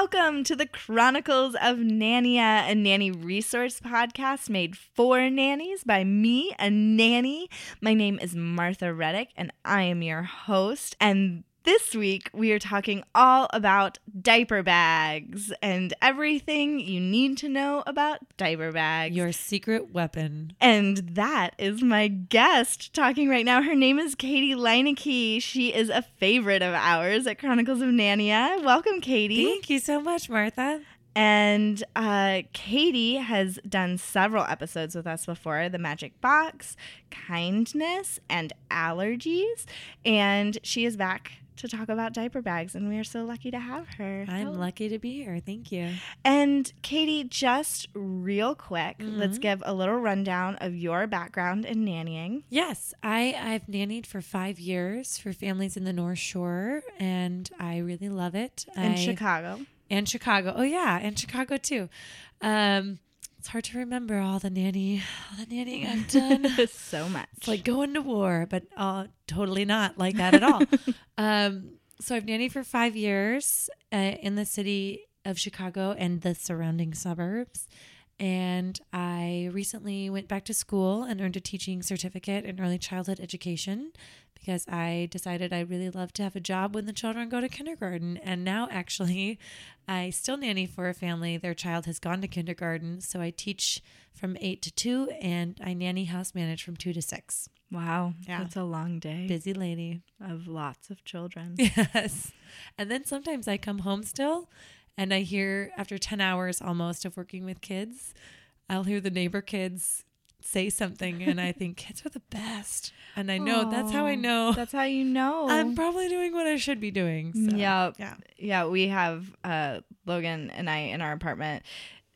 Welcome to the Chronicles of Nania, a nanny resource podcast made for nannies by me, a nanny. My name is Martha Reddick and I am your host. And this week we are talking all about diaper bags and everything you need to know about diaper bags. Your secret weapon. And that is my guest talking right now. Her name is Katie Leineke. She is a favorite of ours at Chronicles of Nania. Welcome, Katie. Thank you so much, Martha. And uh, Katie has done several episodes with us before The Magic Box, Kindness, and Allergies. And she is back to talk about diaper bags, and we are so lucky to have her. I'm lucky to be here. Thank you. And Katie, just real quick, let's Mm-hmm. give a little rundown of your background in nannying. Yes, I, I've nannied for five years for families in the North Shore, and I really love it. In I- Chicago. And Chicago. Oh, yeah, and Chicago too. Um, it's hard to remember all the nanny, all the nannying I've done. so much. It's like going to war, but uh, totally not like that at all. um, so I've nannied for five years uh, in the city of Chicago and the surrounding suburbs. And I recently went back to school and earned a teaching certificate in early childhood education because I decided I really love to have a job when the children go to kindergarten. And now, actually, I still nanny for a family. Their child has gone to kindergarten. So I teach from eight to two and I nanny house manage from two to six. wow. Yeah. That's a long day Busy lady. of lots of children. Yes. And then sometimes I come home still and I hear after 10 hours almost of working with kids, I'll hear the neighbor kids say something and I think kids are the best. And I know that's how I know That's how you know. I'm probably doing what I should be doing. So, yeah. Yeah. Yeah, we have uh Logan and I in our apartment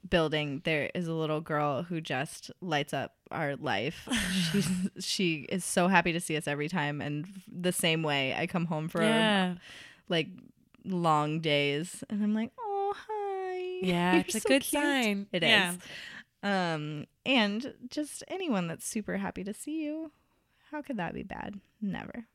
building there is a little girl who just lights up our life. She's she is so happy to see us every time and the same way I come home for Yeah. like long days and I'm like, "Oh, hi." Yeah, You're it's a good cute." sign. It is. Um and just anyone that's super happy to see you. How could that be bad? Never.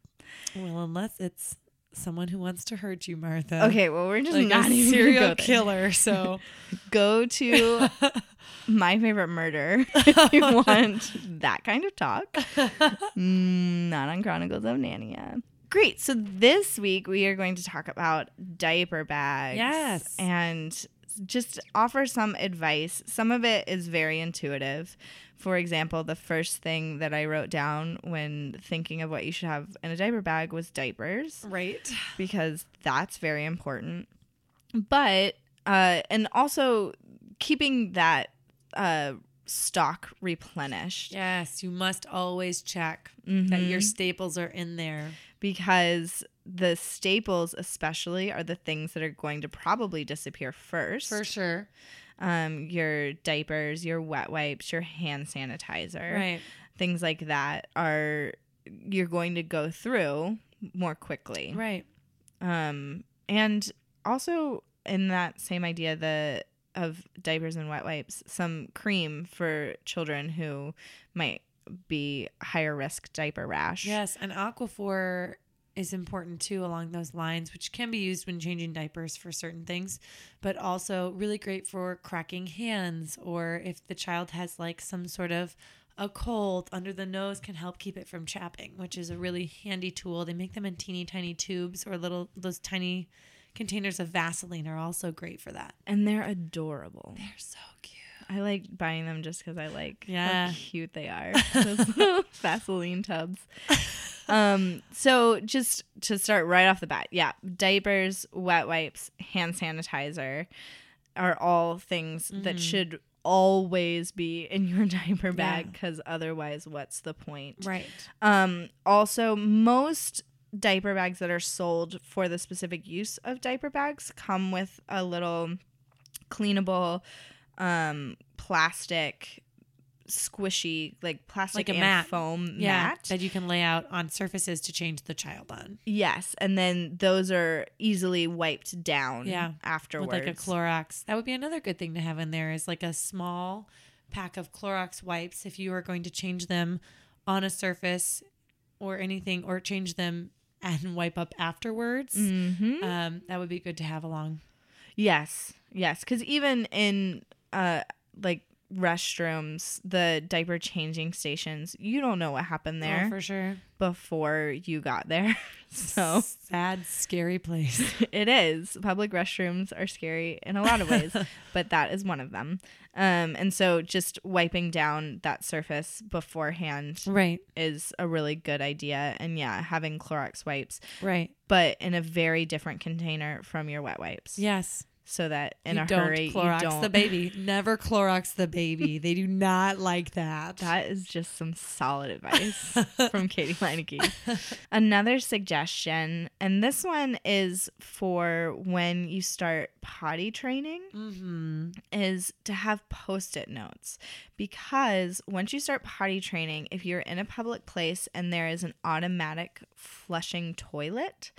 Well, unless it's someone who wants to hurt you, Martha. Okay, well, we're just Like not a serial killer. So go to my favorite murder if you want that kind of talk. Mm, not on Chronicles of Nania. Great. So this week we are going to talk about diaper bags. Yes. And just offer some advice. Some of it is very intuitive. For example, the first thing that I wrote down when thinking of what you should have in a diaper bag was diapers right. because that's very important. But uh, and also keeping that uh, stock replenished Yes, you must always check that your staples are in there. because the staples, especially, are the things that are going to probably disappear first. For sure. Um, your diapers, your wet wipes, your hand sanitizer, Right. things like that are you're going to go through more quickly. Right. Um, and also in that same idea, the of diapers and wet wipes, some cream for children who might be higher risk diaper rash. Yes, and Aquaphor is important too along those lines, which can be used when changing diapers for certain things, but also really great for cracking hands or if the child has like some sort of a cold under the nose can help keep it from chapping, which is a really handy tool. They make them in teeny tiny tubes or little those tiny containers of Vaseline are also great for that. And they're adorable. They're so cute. I like buying them just because I like Yeah. how cute they are. Those Vaseline tubs. Um, so just to start right off the bat, yeah, diapers, wet wipes, hand sanitizer are all things that should always be in your diaper bag Yeah. because otherwise, what's the point? Right. Um, also, most diaper bags that are sold for the specific use of diaper bags come with a little cleanable um, plastic squishy like plastic Like a mat. foam Yeah. mat That you can lay out on surfaces to change the child on. yes and then those are easily wiped down Yeah. afterwards With like a Clorox. That would be another good thing to have in there is like a small pack of Clorox wipes if you are going to change them on a surface or anything or change them and wipe up afterwards. Mhm. Um, that would be good to have along. Yes, yes, because even in uh like restrooms, the diaper changing stations, you don't know what happened there Oh, for sure. before you got there. so sad, scary place. it is. Public restrooms are scary in a lot of ways, but that is one of them. Um, and so just wiping down that surface beforehand right. is a really good idea. And yeah, having Clorox wipes, Right. but in a very different container from your wet wipes. Yes. So that in you a don't hurry Clorox you don't the baby. Never Clorox the baby. They do not like that. That is just some solid advice from Katie Meineke. Another suggestion, and this one is for when you start potty training, mm-hmm. is to have post it notes. Because once you start potty training, if you're in a public place and there is an automatic flushing toilet,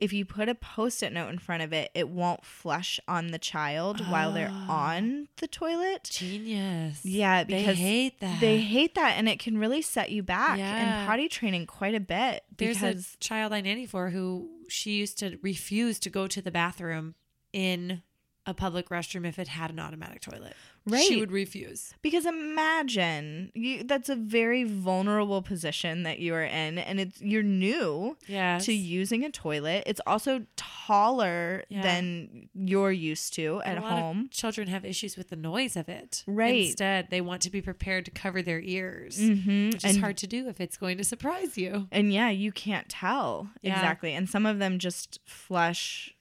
if you put a post it note in front of it, it won't flush on the child while they're ah. on the toilet. Genius. Yeah, because They hate that. They hate that, and it can really set you back Yeah. in potty training quite a bit. There's a child I nanny for who she used to refuse to go to the bathroom in a public restroom if it had an automatic toilet. Right. She would refuse. because imagine you that's a very vulnerable position that you are in, and it's you're new Yeah. to using a toilet. It's also taller Yeah. than you're used to at a lot of home. children have issues with the noise of it. Right. Instead, they want to be prepared to cover their ears, Mhm. which is hard to do if it's going to surprise you. And yeah, you can't tell Yeah. exactly. And some of them just flush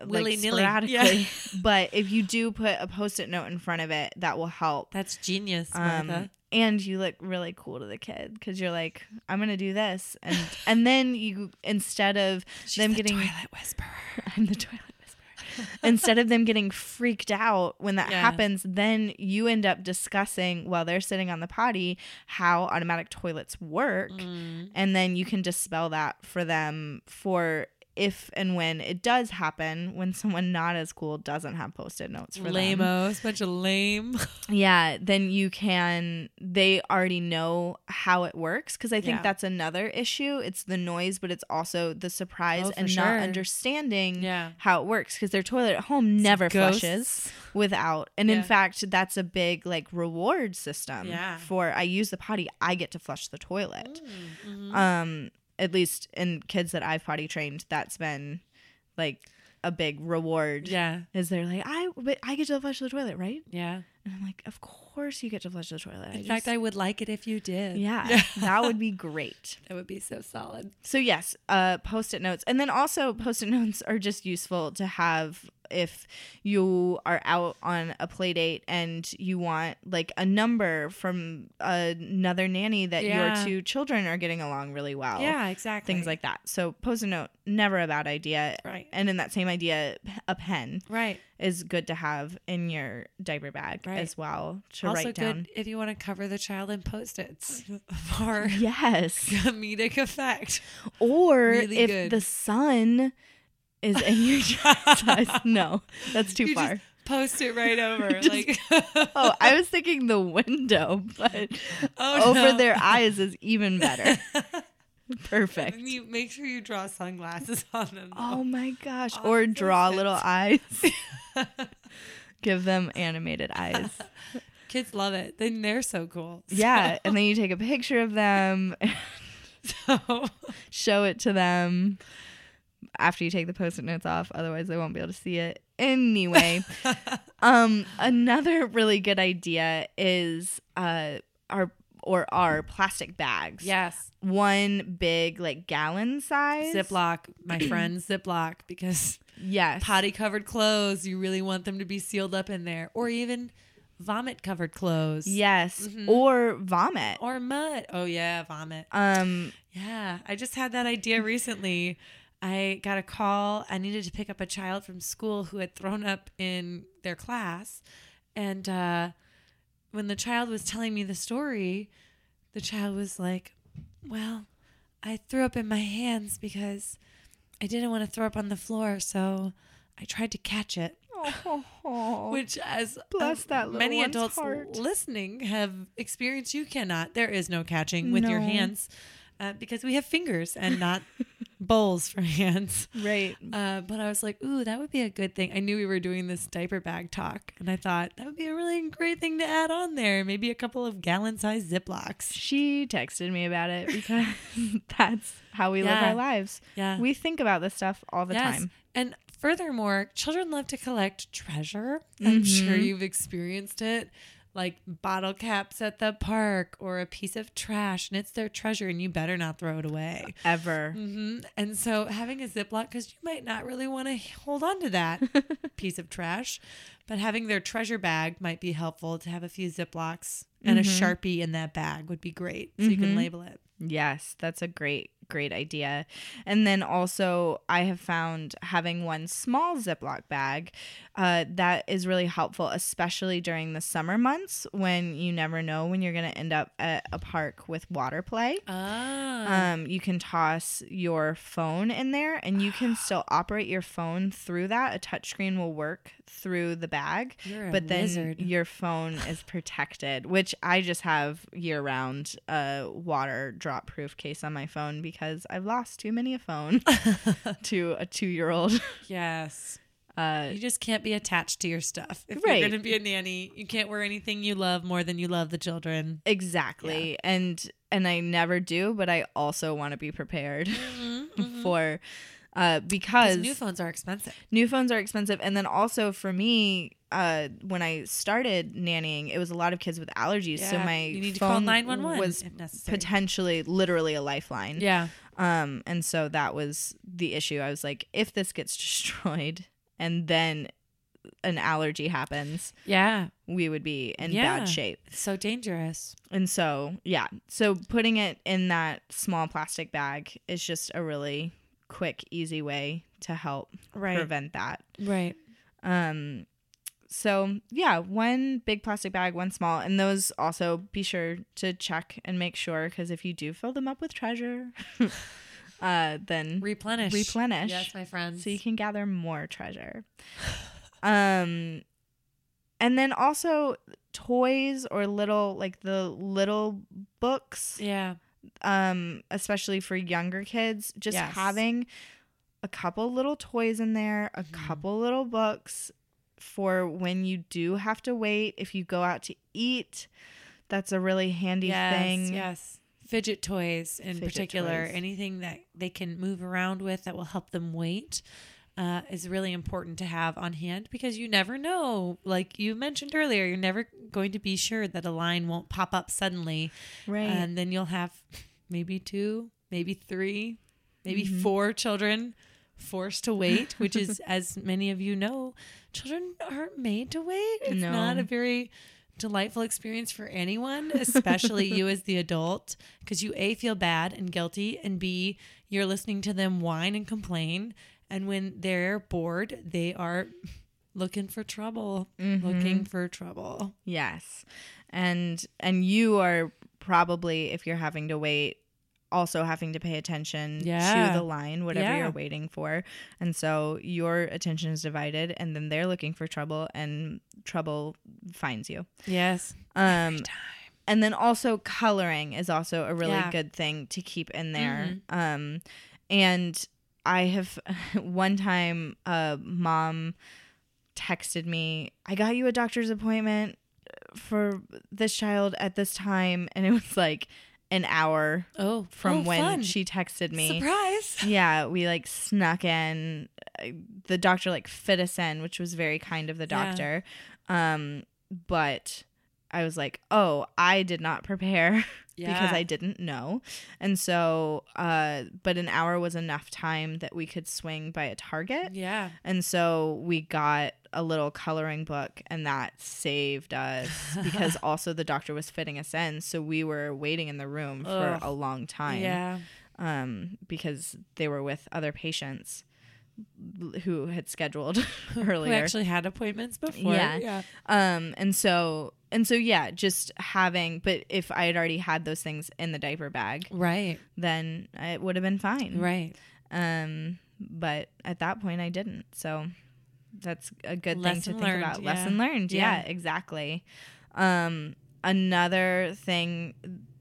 like Willy-nilly. sporadically. Yeah. but if you do put a post-it note in front of it, that will help. That's genius, Um, Martha. and you look really cool to the kid because you're like, I'm gonna do this, and and then you instead of She's them the getting, toilet whisperer. I'm the toilet whisperer. instead of them getting freaked out when that Yeah. happens, then you end up discussing while they're sitting on the potty how automatic toilets work, Mm. and then you can dispel that for them for if and when it does happen when someone not as cool doesn't have post-it notes for. Lame-os, bunch of lame. Yeah, then you can, they already know how it works. Cause I think Yeah. that's another issue. It's the noise, but it's also the surprise Oh, and sure. not understanding Yeah. how it works. Cause their toilet at home never ghosts. flushes without. And in fact, that's a big like reward system Yeah. for I use the potty, I get to flush the toilet. Mm-hmm. Um, at least in kids that I've potty trained, that's been like a big reward. Yeah. Is they're like, I, but I get to flush the toilet, right? Yeah. And I'm like, of course you get to flush the toilet. In fact, I would like it if you did. yeah, that would be great. That would be so solid. So yes, uh, post-it notes, and then also post-it notes are just useful to have if you are out on a play date and you want like a number from another nanny that Yeah. your two children are getting along really well. Yeah, exactly. Things like that. So post a note, never a bad idea. Right. And in that same idea, a pen Right. is good to have in your diaper bag Right. as well to also write down. good if you want to cover the child in post-its for Yes. comedic effect. Or Really if good. the sun is a your size. No, that's too You far. post it right over. Just- like oh, I was thinking the window, but Oh, over no. their eyes is even better. Perfect. And you make sure you draw sunglasses on them. Oh my gosh. Oh, or draw fit. little eyes. Give them animated eyes. Kids love it. Then they're so cool. Yeah. And then you take a picture of them, So show it to them after you take the post-it notes off. Otherwise they won't be able to see it. Anyway. um another really good idea is uh our or our plastic bags. yes, One big like gallon size. Ziploc, my friends, Ziploc, because Yes. potty covered clothes, you really want them to be sealed up in there, or even vomit covered clothes. Yes. Mhm. Or vomit. Or mud. Oh yeah, vomit. Um Yeah, I just had that idea recently. I got a call. I needed to pick up a child from school who had thrown up in their class. And uh, when the child was telling me the story, the child was like, Well, I threw up in my hands because I didn't want to throw up on the floor. So I tried to catch it. oh, Which, as Bless uh, that many adults heart. listening have experienced, you cannot. There is no catching with your hands uh, because we have fingers and not bowls for hands. right. Uh, but I was like, ooh, that would be a good thing. I knew we were doing this diaper bag talk, and I thought that would be a really great thing to add on there. Maybe a couple of gallon sized Ziplocs. She texted me about it because that's how we live our lives. Yeah. We think about this stuff all the Yes. time. And furthermore, children love to collect treasure. I'm sure Mhm. you've experienced it. Like bottle caps at the park or a piece of trash, and it's their treasure, and you better not throw it away. Ever. hmm And so having a Ziploc, because you might not really want to hold on to that piece of trash, but having their treasure bag might be helpful to have a few Ziplocs and a Sharpie in that bag would be great. So you can Mhm. label it. Yes, that's a great, great idea. And then also, I have found having one small Ziploc bag uh, that is really helpful, especially during the summer months when you never know when you're going to end up at a park with water play. Ah. Um, you can toss your phone in there and you can still operate your phone through that. A touchscreen will work through the bag, You're but then your phone is protected, which I just have year round uh, water drop proof case on my phone because I've lost too many a phone to a two year old. yes. Uh, You just can't be attached to your stuff. If Right. you're going to be a nanny, you can't wear anything you love more than you love the children. exactly. And and I never do, but I also want to be prepared for uh, because new phones are expensive. new phones are expensive and then also for me uh when i started nannying it was a lot of kids with allergies so my you need to call phone 911 was potentially literally a lifeline Yeah. um and so that was the issue i was like if this gets destroyed and then an allergy happens Yeah. we would be in Yeah. bad shape so dangerous. and so yeah so putting it in that small plastic bag is just a really quick easy way to help Right. prevent that Right. um, so yeah, one big plastic bag, one small, and those also be sure to check and make sure because if you do fill them up with treasure, uh, then Replenish. Replenish. Yes, my friends. so you can gather more treasure. Um, and then also toys or little like the little books yeah. Um especially for younger kids just Yes. having a couple little toys in there a Mm-hmm. couple little books for when you do have to wait if you go out to eat that's a really handy yes, thing Yes. Fidget toys in Fidget particular, toys. anything that they can move around with that will help them wait. Uh, is really important to have on hand because you never know. Like you mentioned earlier, you're never going to be sure that a line won't pop up suddenly. right And then you'll have maybe two, maybe three, maybe Mm-hmm. four children forced to wait, which is, as many of you know, children aren't made to wait. It's No. not a very delightful experience for anyone, especially you as the adult, because you A, feel bad and guilty, and B, you're listening to them whine and complain. And when they're bored, they are looking for trouble, Mm-hmm. looking for trouble. yes and and you are probably if you're having to wait also having to pay attention Yeah. to the line whatever Yeah. you're waiting for and so your attention is divided and then they're looking for trouble and trouble finds you Yes. um and then also coloring is also a really Yeah. good thing to keep in there. Um, and I have one time a mom texted me, I got you a doctor's appointment for this child at this time. And it was like an hour Oh, from oh, when fun. she texted me. Surprise. Yeah, we like snuck in. Uh, The doctor like fit us in, which was very kind of the Yeah. doctor. Um, but I was like, oh, I did not prepare because I didn't know. And so, uh, but an hour was enough time that we could swing by a Target. Yeah. And so we got a little coloring book, and that saved us because also the doctor was fitting us in. So we were waiting in the room for a long time Yeah. um, because they were with other patients who had scheduled Who earlier. actually had appointments before. Yeah. Yeah. um, and so and so yeah, just having. But if I had already had those things in the diaper bag, Right. then it would have been fine. Right. Um, but at that point, I didn't. So that's a good thing Lesson to think learned, about. yeah. Lesson learned. Yeah, Yeah. exactly. Um, another thing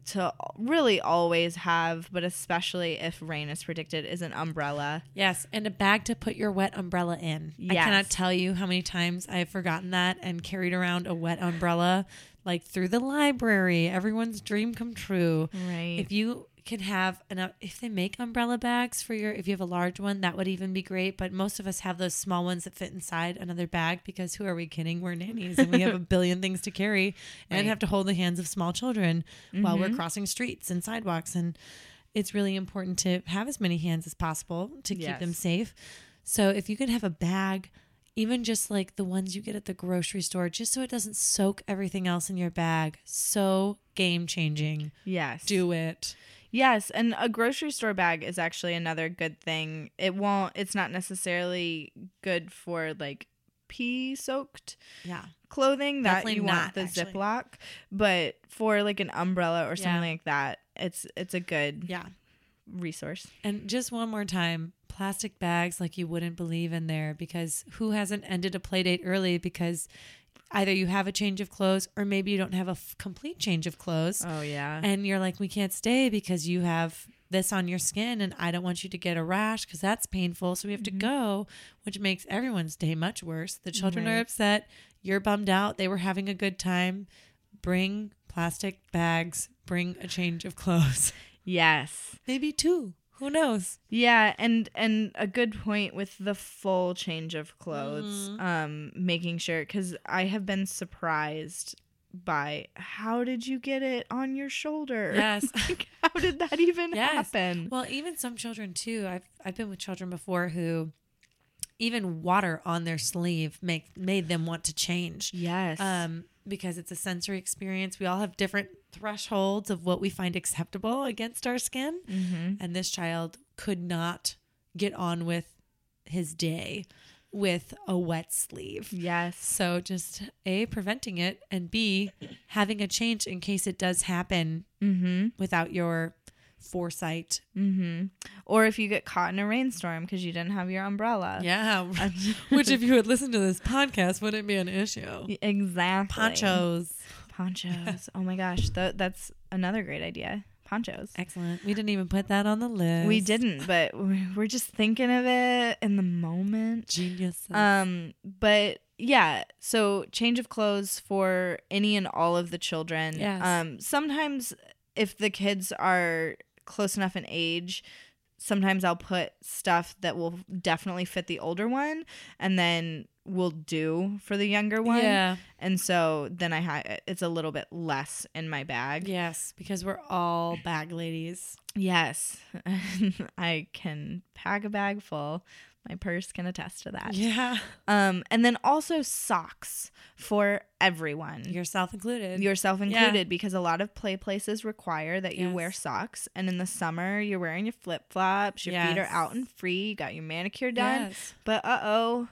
to really always have, but especially if rain is predicted, is an umbrella. Yes, and a bag to put your wet umbrella in. I cannot tell you how many times I've forgotten that and carried around a wet umbrella like through the library. Everyone's dream come true. Right. If you could have enough if they make umbrella bags for your if you have a large one, that would even be great, but most of us have those small ones that fit inside another bag because who are we kidding? We're nannies and we have a billion things to carry and Right. have to hold the hands of small children while we're mm-hmm. crossing streets and sidewalks and it's really important to have as many hands as possible to keep them safe. So if you could have a bag, even just like the ones you get at the grocery store, just so it doesn't soak everything else in your bag, so game changing. yes. Do it. Yes, and a grocery store bag is actually another good thing. It won't it's not necessarily good for like pee soaked Yeah. clothing that Definitely you not, want the actually. Ziploc, but for like an umbrella or Yeah. something like that, it's it's a good Yeah. resource. And just one more time, plastic bags like you wouldn't believe in there because who hasn't ended a play date early because either you have a change of clothes or maybe you don't have a f- complete change of clothes. Oh yeah. and you're like, we can't stay because you have this on your skin, and I don't want you to get a rash because that's painful. So we have to mm-hmm. go, which makes everyone's day much worse. The children are upset. You're bummed out. They were having a good time. Bring plastic bags. Bring a change of clothes. yes. Maybe two. Who knows? Yeah, and and a good point with the full change of clothes, Mm-hmm. um, making sure because I have been surprised by how did you get it on your shoulder? Yes. like, how did that even Yes. happen? Well, even some children too. I've I've been with children before who even water on their sleeve make made them want to change. yes, um, because it's a sensory experience. We all have different thresholds of what we find acceptable against our skin. Mm-hmm. And this child could not get on with his day with a wet sleeve. yes, So just A, preventing it, and B, having a change in case it does happen mm-hmm, without your foresight. mm-hmm. Or if you get caught in a rainstorm because you didn't have your umbrella. Yeah. Which, if you had listened to this podcast, wouldn't be an issue. exactly. Ponchos. Ponchos. oh my gosh, Th- that's another great idea. Ponchos. Excellent. We didn't even put that on the list. We didn't, but we- we're just thinking of it in the moment. Genius. Um, but yeah, so change of clothes for any and all of the children. Yes. Um, sometimes if the kids are close enough in age, sometimes I'll put stuff that will definitely fit the older one, and then will do for the younger one. Yeah. And so then I have it's a little bit less in my bag. Yes, because we're all bag ladies. Yes. I can pack a bag full. My purse can attest to that. Yeah. Um, and then also socks for everyone, Yourself included. yourself Yeah. included, because a lot of play places require that you Yes. wear socks. And in the summer, you're wearing your flip flops, your feet are out and free, you got your manicure done. Yes. But uh oh,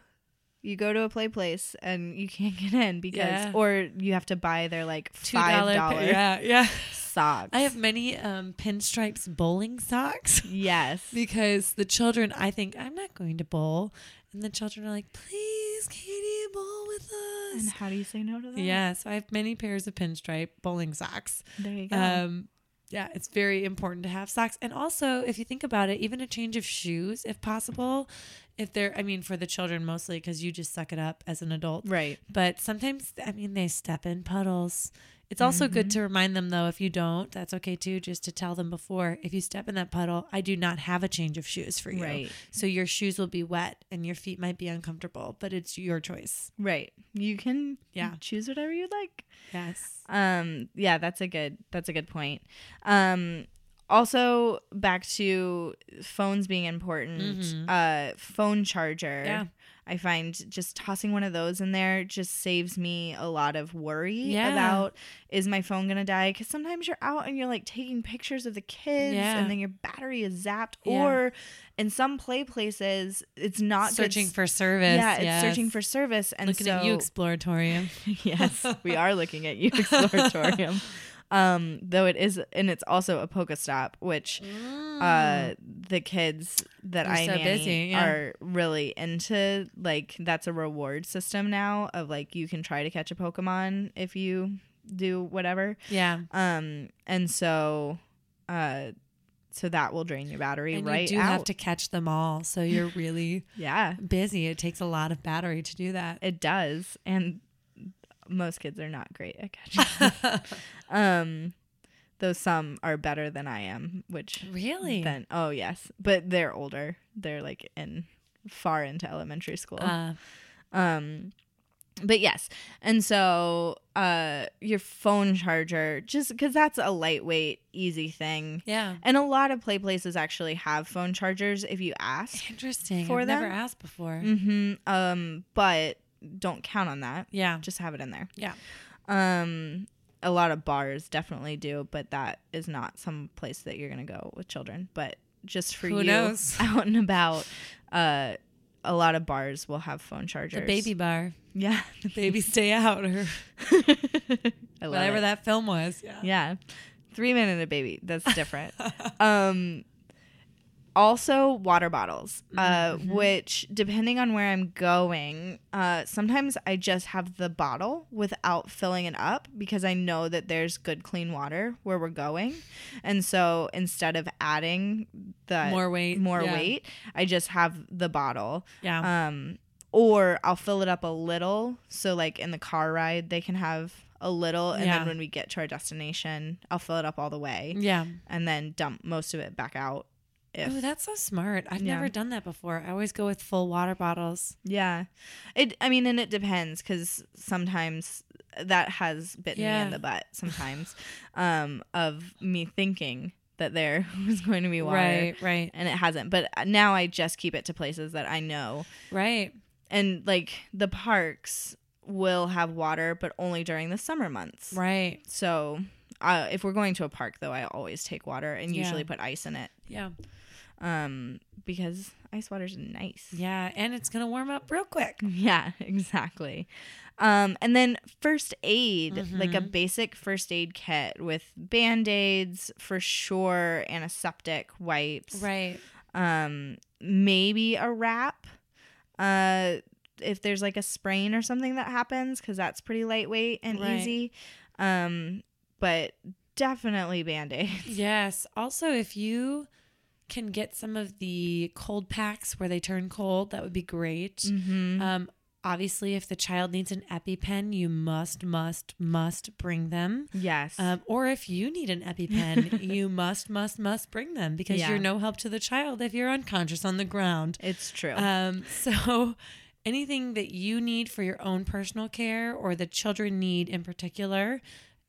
you go to a play place and you can't get in because, Yeah. or you have to buy their like Two five dollar Yeah, yeah. socks. I have many um, pinstripes bowling socks yes. because the children. I think I'm not going to bowl, and the children are like, "Please, Katie, bowl with us." And how do you say no to that? Yeah, so I have many pairs of pinstripe bowling socks. There you go. Um, yeah, it's very important to have socks. And also, if you think about it, even a change of shoes, if possible, if they're, I mean, for the children mostly, because you just suck it up as an adult. right. But sometimes, I mean, they step in puddles. It's also good Mm-hmm. to remind them, though, if you don't, that's okay too, just to tell them before. If you step in that puddle, I do not have a change of shoes for you. Right. So your shoes will be wet and your feet might be uncomfortable, but it's your choice. Right. You can Yeah. choose whatever you'd like. Yes. Um yeah, that's a good that's a good point. Um also back to phones being important. Uh phone charger. Mm-hmm. Yeah. I find just tossing one of those in there just saves me a lot of worry Yeah. about is my phone gonna die? Because sometimes you're out and you're like taking pictures of the kids, Yeah. and then your battery is zapped. Yeah. Or in some play places, it's not Searching s- for service. Yeah, it's yes. searching for service, and Looking so at you, Exploratorium. yes, we are looking at you, Exploratorium. Um, though it is, and it's also a Pokestop, which uh, the kids that Mm. They're I so nanny busy, yeah. are really into. Like that's a reward system now of like you can try to catch a Pokemon if you do whatever. Yeah. Um, and so, uh, so that will drain your battery And right you do out. have to catch them all. So you're really yeah, busy. It takes a lot of battery to do that. It does, and most kids are not great at catching. um, though some are better than I am, which Really? then oh yes, but they're older. They're like in far into elementary school. Uh, Um, but yes, and so uh, your phone charger, just because that's a lightweight, easy thing. yeah. And a lot of play places actually have phone chargers if you ask. Interesting. For I've never asked before. Mm-hmm. Um, but don't count on that. Yeah. Just have it in there. Yeah. Um, a lot of bars definitely do, but that is not some place that you're gonna go with children. But just for Who you knows? out and about, uh, a lot of bars will have phone chargers. The baby bar. yeah, The Baby stay out or whatever it. that film was. Yeah. Yeah, three minute a baby. That's different. um, also water bottles, uh, Mm-hmm. which depending on where I'm going, uh, sometimes I just have the bottle without filling it up because I know that there's good clean water where we're going, and so instead of adding the More weight, more yeah. weight, I just have the bottle. Yeah. Um, or I'll fill it up a little. So, like in the car ride, they can have a little. And Yeah. then when we get to our destination, I'll fill it up all the way yeah. and then dump most of it back out. If, Oh, that's so smart. I've Yeah. never done that before. I always go with full water bottles. yeah. It, I mean, and it depends because sometimes that has bitten me in the butt sometimes um, of me thinking that there was going to be water. Right, right, And it hasn't. But now I just keep it to places that I know right. and like the parks will have water but only during the summer months Right. so uh, if we're going to a park though i always take water and Yeah. usually put ice in it Yeah. um because ice water's nice Yeah. And it's going to warm up real quick. yeah exactly um and then first aid like Mm-hmm. a basic first aid kit with band-aids for sure antiseptic wipes Right. um maybe a wrap uh if there's like a sprain or something that happens because that's pretty lightweight and Right. easy um but definitely band-aids Yes. Also, if you can get some of the cold packs where they turn cold, that would be great. mm-hmm. Um, obviously, if the child needs an EpiPen, you must, must, must bring them. yes Um, or if you need an EpiPen, you must, must, must bring them because Yeah. you're no help to the child if you're unconscious on the ground. it's true Um, so anything that you need for your own personal care or the children need in particular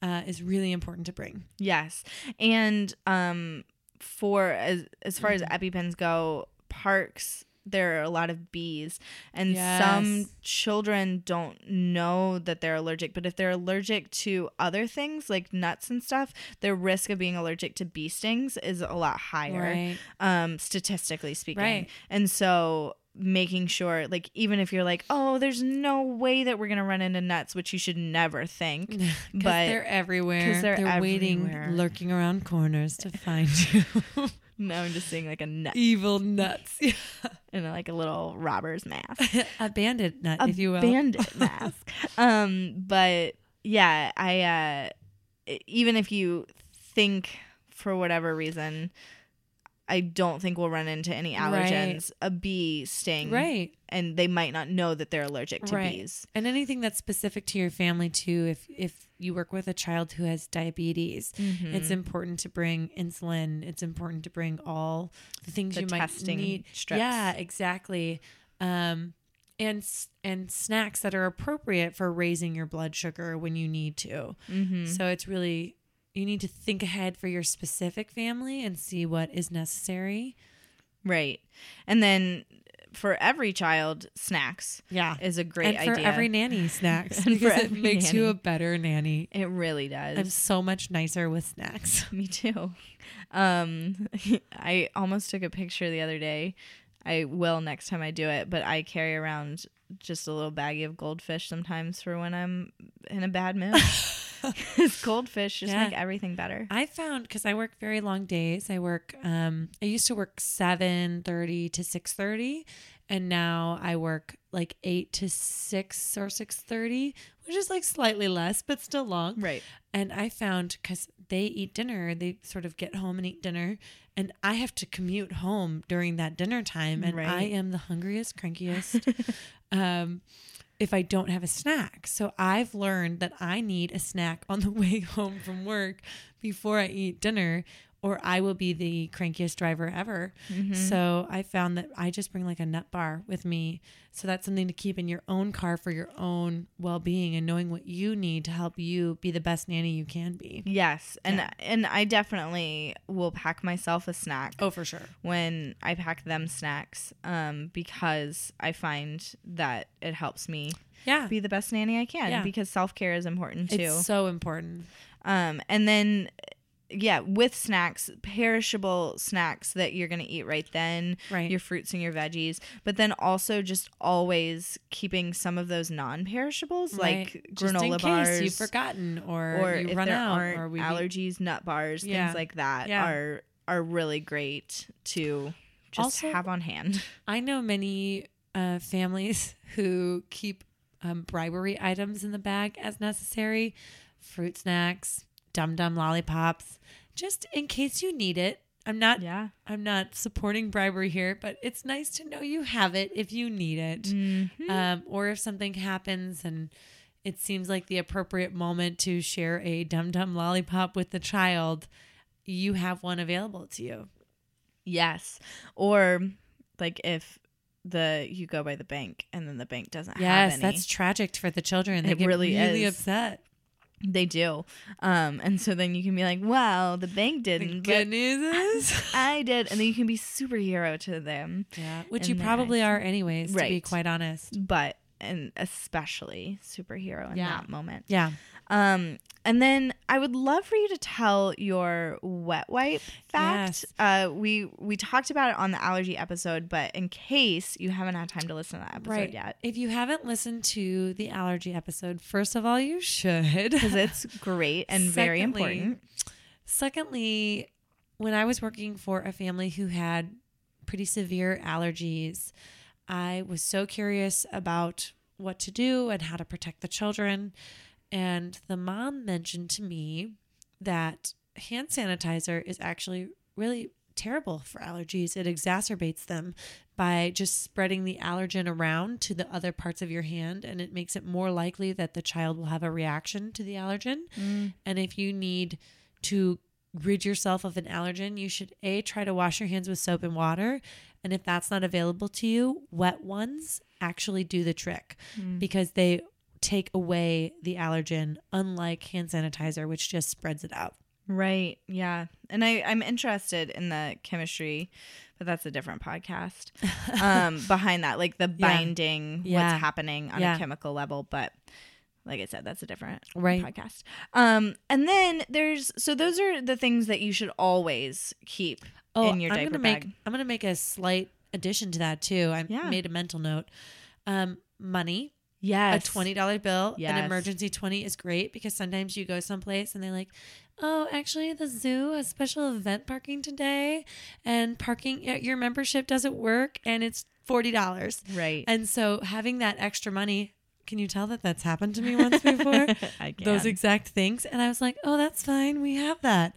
uh, is really important to bring. yes and um for as as far as Mm-hmm. epipens go parks there are a lot of bees and Yes. some children don't know that they're allergic but if they're allergic to other things like nuts and stuff their risk of being allergic to bee stings is a lot higher Right. um statistically speaking Right. and so making sure like even if you're like oh there's no way that we're gonna run into nuts which you should never think Because but they're everywhere. 'cause they're waiting, everywhere. lurking around corners to find you. no, I'm just seeing like a nut Evil nuts. and like a little robber's mask. a bandit nut, a if you will. A bandit mask. Um, but yeah, I uh, even if you think for whatever reason, I don't think we'll run into any Right. allergens. A bee sting, Right. And they might not know that they're allergic to right. bees. And anything that's specific to your family too. If if you work with a child who has diabetes, Mm-hmm. it's important to bring insulin. It's important to bring all the things The you might need. strips. Yeah, exactly. Um, and and snacks that are appropriate for raising your blood sugar when you need to. Mm-hmm. So it's really you need to think ahead for your specific family and see what is necessary. Right. And then for every child, snacks Yeah. is a great and for idea. every nanny snacks And for because it every makes you nanny. a better nanny. it really does. I'm so much nicer with snacks. Me too. Um, I almost took a picture the other day. I will next time I do it, but I carry around just a little baggie of goldfish sometimes for when I'm in a bad mood. 'Cause goldfish just Yeah. make everything better. I found because I work very long days. I work. Um, I used to work seven thirty to six thirty, and now I work like eight to six or six thirty, which is like slightly less, but still long. Right. And I found because they eat dinner, they sort of get home and eat dinner, and I have to commute home during that dinner time, and I am the hungriest, crankiest. um, if I don't have a snack. So I've learned that I need a snack on the way home from work before I eat dinner, or I will be the crankiest driver ever. So I found that I just bring like a nut bar with me. So that's something to keep in your own car for your own well being and knowing what you need to help you be the best nanny you can be. Yes, and Yeah. and I definitely will pack myself a snack. Oh, for sure. when I pack them snacks, um, because I find that it helps me Yeah. be the best nanny I can. Yeah. Because self care is important too. It's so important. Um, and then, yeah, with snacks, perishable snacks that you're going to eat right then, Right. your fruits and your veggies, but then also just always keeping some of those non perishables like Right. Just granola in bars. case you've forgotten or, or you if run there out aren't or allergies, nut bars, Yeah. things like that Yeah. are are really great to just Also- have on hand. I know many uh, families who keep um, bribery items in the bag as necessary fruit snacks, dum dum lollipops, just in case you need it. I'm not. Yeah. I'm not supporting bribery here, but it's nice to know you have it if you need it, Mm-hmm. um, or if something happens and it seems like the appropriate moment to share a dum dum lollipop with the child. You have one available to you. Yes. Or like if the you go by the bank and then the bank doesn't have Yes, that's tragic for the children. They It get really really is. upset. They do. Um, and so then you can be like, wow, the bank didn't. good news is, I did. And then you can be superhero to them. yeah, which you probably are anyways. To be quite honest. But, and especially superhero in Yeah. that moment. Yeah. Um, and then I would love for you to tell your wet wipe fact. Yes. Uh, we we talked about it on the allergy episode, but in case you haven't had time to listen to that episode Right. yet, If you haven't listened to the allergy episode, first of all, you should. because it's great and very important. Secondly, when I was working for a family who had pretty severe allergies, I was so curious about what to do and how to protect the children. And the mom mentioned to me that hand sanitizer is actually really terrible for allergies. It exacerbates them by just spreading the allergen around to the other parts of your hand, and it makes it more likely that the child will have a reaction to the allergen. Mm. And if you need to rid yourself of an allergen, you should A, try to wash your hands with soap and water. And if that's not available to you, wet ones actually do the trick because they take away the allergen, unlike hand sanitizer, which just spreads it out. Right. Yeah. And I, I'm interested in the chemistry, but that's a different podcast. Um, behind that, like the binding, Yeah. what's happening on Yeah. a chemical level. But like I said, that's a different Right. podcast. Um, and then there's so those are the things that you should always keep in your Oh, I'm diaper gonna bag. make I'm gonna make a slight addition to that too. I Yeah. made a mental note. Um, money Yes. A twenty dollar bill, Yes. an emergency twenty is great because sometimes you go someplace and they're like, "Oh, actually, the zoo has special event parking today, and parking your membership doesn't work, and it's forty dollars." Right. And so having that extra money, can you tell that that's happened to me once before? Those exact things, and I was like, "Oh, that's fine. We have that."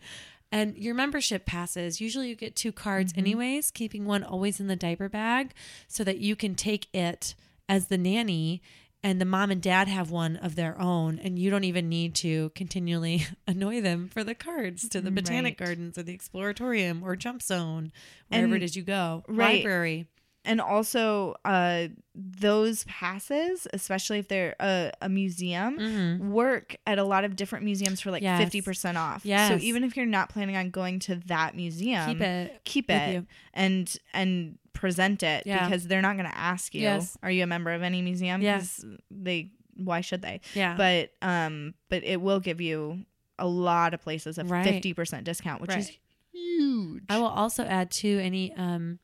And your membership passes. Usually, you get two cards, anyways. Keeping one always in the diaper bag so that you can take it as the nanny and the mom and dad have one of their own and you don't even need to continually annoy them for the cards to the botanic Right. gardens or the exploratorium or jump zone wherever And- it is you go right. library and also uh those passes especially if they're a, a museum work at a lot of different museums for like Mm-hmm. Yes. 50% off yeah so even if you're not planning on going to that museum keep it keep it and and present it Yeah. because they're not going to ask you Yes. are you a member of any museum Yes. they why should they yeah but um but it will give you a lot of places a Right. 50% discount which is huge i will also add to any um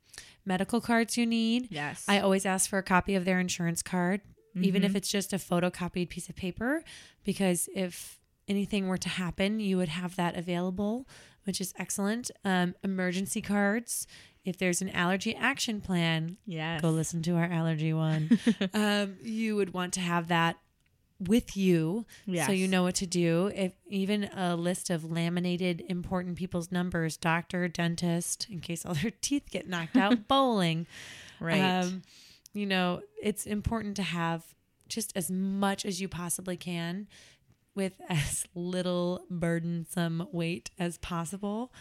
medical cards you need yes I always ask for a copy of their insurance card, even Mm-hmm. if it's just a photocopied piece of paper, because if anything were to happen, you would have that available, which is excellent. Um, emergency cards. If there's an allergy action plan, yes go listen to our allergy one. um, you would want to have that with you so you know what to do. If even a list of laminated important people's numbers doctor dentist in case all their teeth get knocked out bowling. Right. Um, you know, it's important to have just as much as you possibly can with as little burdensome weight as possible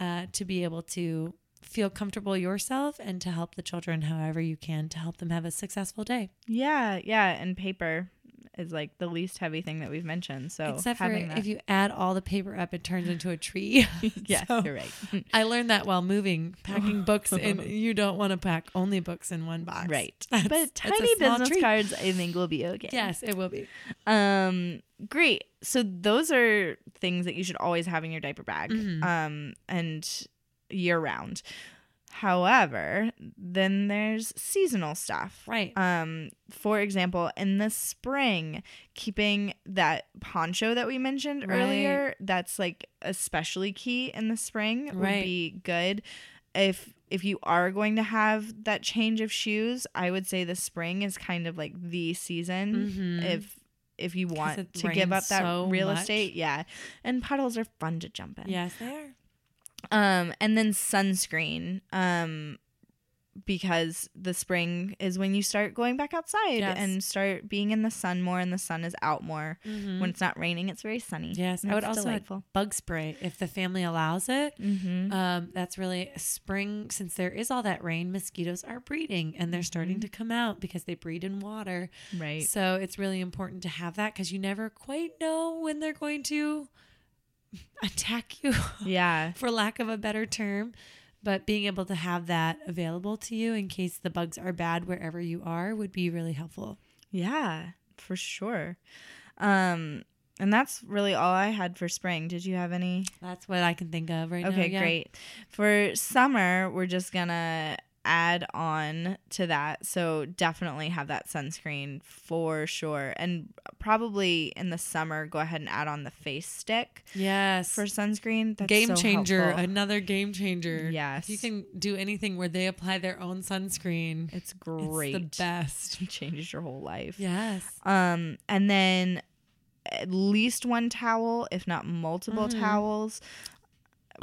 uh, to be able to feel comfortable yourself and to help the children however you can to help them have a successful day. Yeah, yeah, and paper is like the least heavy thing that we've mentioned. So Except for that, if you add all the paper up, it turns into a tree. yes, So- you're right, I learned that while moving, packing books, and you don't want to pack only books in one box. right. That's- but tiny business treat. cards, I think, will be okay. Yes, it will be. Um, great. So those are things that you should always have in your diaper bag. Mm-hmm. Um, and year round. However, then there's seasonal stuff. Right. Um, for example, in the spring, keeping that poncho that we mentioned Right. earlier, that's like especially key in the spring right. would be good. If if you are going to have that change of shoes, I would say the spring is kind of like the season Mhm. if if you want to give up that so real much. estate. Yeah. And puddles are fun to jump in. Yes, they are. Um, and then sunscreen. Um, because the spring is when you start going back outside Yes. and start being in the sun more, and the sun is out more. Mhm. When it's not raining, it's very sunny. Yes, I would also delightful. bug spray if the family allows it. Mm-hmm. Um, that's really spring since there is all that rain. Mosquitoes are breeding and they're starting to come out because they breed in water. Right. So it's really important to have that because you never quite know when they're going to attack you, Yeah. for lack of a better term. But being able to have that available to you in case the bugs are bad wherever you are would be really helpful. Yeah, for sure. Um, and that's really all I had for spring. Did you have any? That's what I can think of right now. Okay, yeah. great. For summer, we're just gonna add on to that. So definitely have that sunscreen for sure. And probably in the summer, go ahead and add on the face stick Yes. for sunscreen. That's game so changer, helpful. another game changer. Yes. If you can do anything where they apply their own sunscreen. It's great. It's the best. It changes your whole life. Yes. Um, and then at least one towel, if not multiple Mm-hmm. towels.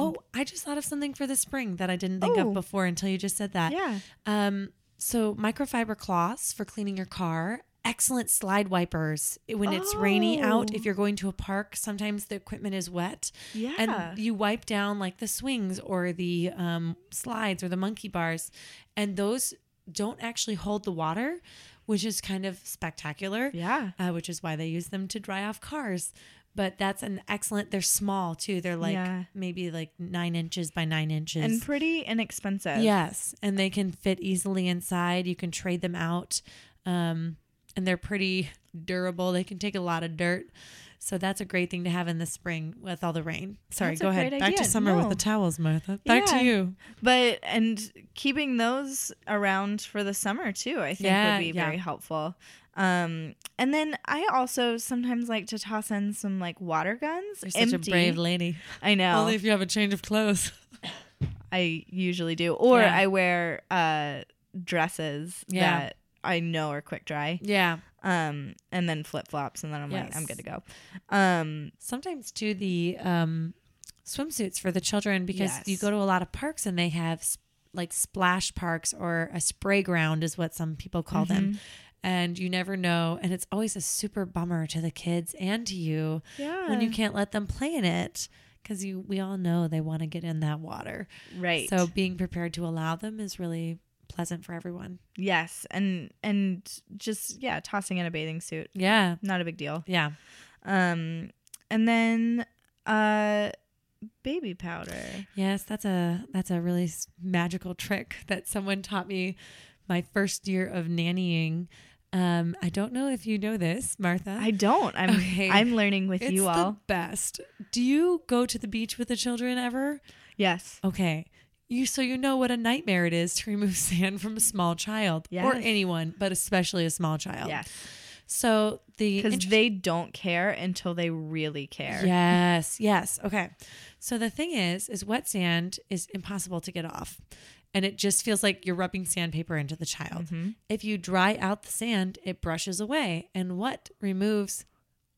Oh, I just thought of something for the spring that I didn't think Oh. of before until you just said that. Yeah. Um, so microfiber cloths for cleaning your car. Excellent slide wipers when it's rainy out. Oh. If you're going to a park, sometimes the equipment is wet. Yeah. And you wipe down like the swings or the um, slides or the monkey bars. And those don't actually hold the water, which is kind of spectacular. Yeah. Uh, which is why they use them to dry off cars. But that's an excellent, they're small too. They're like Yeah. maybe like nine inches by nine inches. And pretty inexpensive. Yes, and they can fit easily inside. You can trade them out, um, and they're pretty durable. They can take a lot of dirt, So that's a great thing to have in the spring with all the rain. Sorry, That's go ahead. Back idea. to summer with the towels, Martha. Back Yeah. to you. But and keeping those around for the summer too, I think Yeah, would be yeah. very helpful. Um, and then I also sometimes like to toss in some like water guns. You're such empty. a brave lady. I know. Only if you have a change of clothes. I usually do, or Yeah. I wear uh dresses Yeah. that I know are quick dry. Yeah. Um, and then flip flops, and then I'm like, I'm good to go. Um, Sometimes too the um, swimsuits for the children because you go to a lot of parks and they have s- like splash parks or a spray ground is what some people call Mm-hmm. them. And you never know. And it's always a super bummer to the kids and to you yeah, when you can't let them play in it because you we all know they want to get in that water. right. So being prepared to allow them is really pleasant for everyone. yes, and and just yeah, tossing in a bathing suit, Yeah. not a big deal. Yeah. Um, and then uh, baby powder. Yes, that's a that's a really magical trick that someone taught me my first year of nannying. Um, I don't know if you know this, Martha. I don't. I'm Okay. I'm learning with it's you the all. best. Do you go to the beach with the children ever? Yes. Okay. You so you know what a nightmare it is to remove sand from a small child or anyone, but especially a small child. Yes. So the Because interest- they don't care until they really care. Yes, yes. Okay. So the thing is, is wet sand is impossible to get off. And it just feels like you're rubbing sandpaper into the child. Mm-hmm. If you dry out the sand, it brushes away. And what removes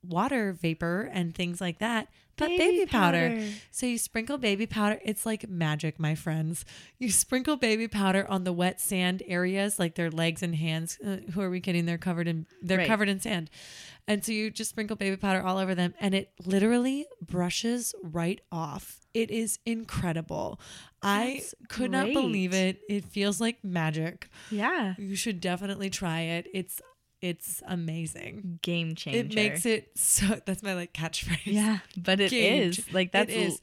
water vapor and things like that? But baby, Baby powder. powder. So you sprinkle baby powder. It's like magic, my friends. You sprinkle baby powder on the wet sand areas, like their legs and hands. Uh, who are we kidding? They're covered in they're Right. covered in sand, and so you just sprinkle baby powder all over them, and it literally brushes right off. It is incredible. I That's could not believe it. It feels like magic. Yeah. You should definitely try it. It's it's amazing. Game changer. It makes it so. That's my like catchphrase. Yeah, but it Game is like that's is. l-